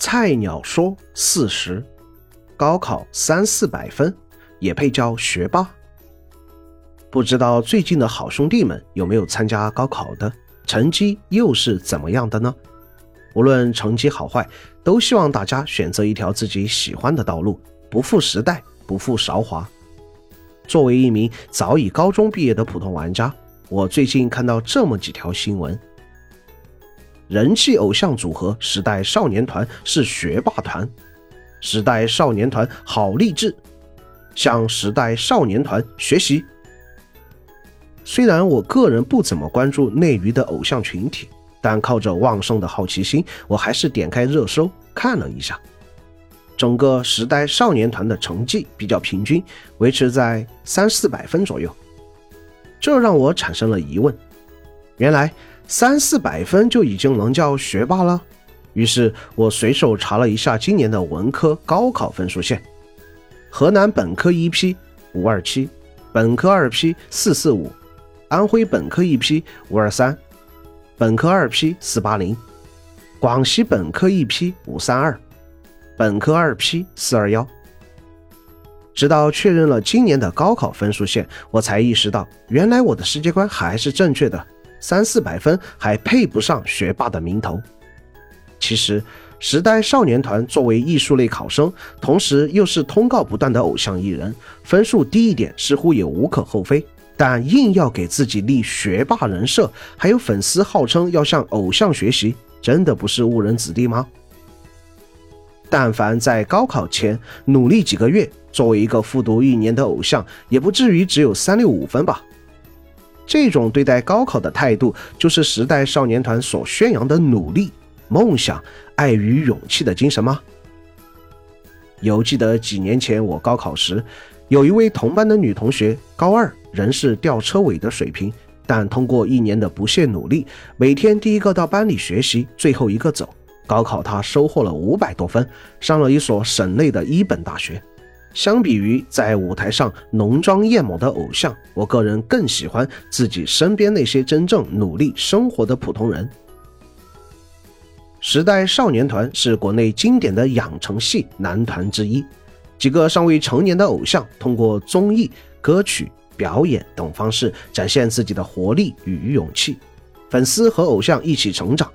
菜鸟说四十，高考三四百分，也配叫学霸？不知道最近的好兄弟们有没有参加高考的，成绩又是怎么样的呢？无论成绩好坏，都希望大家选择一条自己喜欢的道路，不负时代，不负韶华。作为一名早已高中毕业的普通玩家，我最近看到这么几条新闻：人气偶像组合时代少年团是学霸团，时代少年团好励志，向时代少年团学习。虽然我个人不怎么关注内娱的偶像群体。但靠着旺盛的好奇心，我还是点开热搜看了一下，整个时代少年团的成绩比较平均，维持在三四百分左右。这让我产生了疑问：原来三四百分就已经能叫学霸了？于是我随手查了一下今年的文科高考分数线：河南本科一批五二七，本科二批四四五，安徽本科一批五二三。本科二批四八零，广西本科一批五三二，本科二批四二幺。直到确认了今年的高考分数线，我才意识到，原来我的世界观还是正确的，三四百分还配不上学霸的名头。其实，时代少年团作为艺术类考生，同时又是通告不断的偶像艺人，分数低一点似乎也无可厚非。但硬要给自己立学霸人设，还有粉丝号称要向偶像学习，真的不是误人子弟吗？但凡在高考前努力几个月，作为一个复读一年的偶像，也不至于只有三六五分吧？这种对待高考的态度，就是时代少年团所宣扬的努力、梦想、爱与勇气的精神吗？犹记得几年前我高考时。有一位同班的女同学，高二仍是吊车尾的水平，但通过一年的不懈努力，每天第一个到班里学习，最后一个走。高考她收获了五百多分，上了一所省内的一本大学。相比于在舞台上浓妆艳抹的偶像，我个人更喜欢自己身边那些真正努力生活的普通人。时代少年团是国内经典的养成系男团之一。几个尚未成年的偶像，通过综艺、歌曲、表演等方式展现自己的活力与勇气。粉丝和偶像一起成长，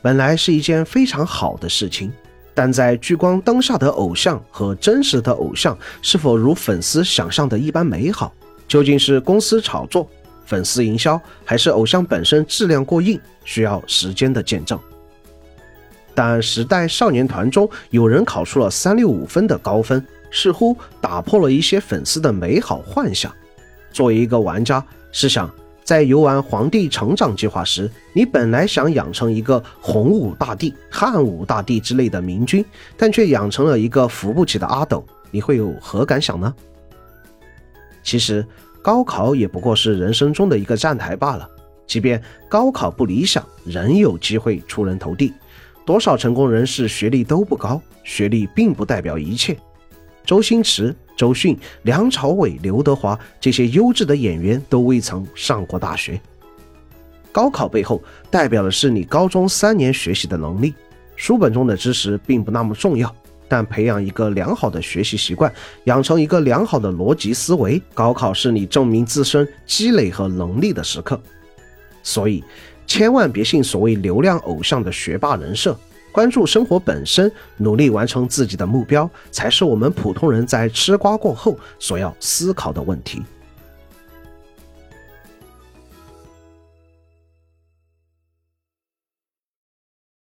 本来是一件非常好的事情。但在聚光灯下的偶像和真实的偶像，是否如粉丝想象的一般美好？究竟是公司炒作、粉丝营销，还是偶像本身质量过硬？需要时间的见证。但时代少年团中有人考出了三六五分的高分。似乎打破了一些粉丝的美好幻想。作为一个玩家，试想，在游玩《皇帝成长计划》时，你本来想养成一个洪武大帝、汉武大帝之类的明君，但却养成了一个扶不起的阿斗，你会有何感想呢？其实，高考也不过是人生中的一个站台罢了。即便高考不理想，仍有机会出人头地。多少成功人士学历都不高，学历并不代表一切。周星驰、周迅、梁朝伟、刘德华这些优质的演员都未曾上过大学。高考背后代表的是你高中三年学习的能力。书本中的知识并不那么重要，但培养一个良好的学习习惯，养成一个良好的逻辑思维，高考是你证明自身积累和能力的时刻。所以，千万别信所谓流量偶像的学霸人设。关注生活本身，努力完成自己的目标，才是我们普通人在吃瓜过后所要思考的问题。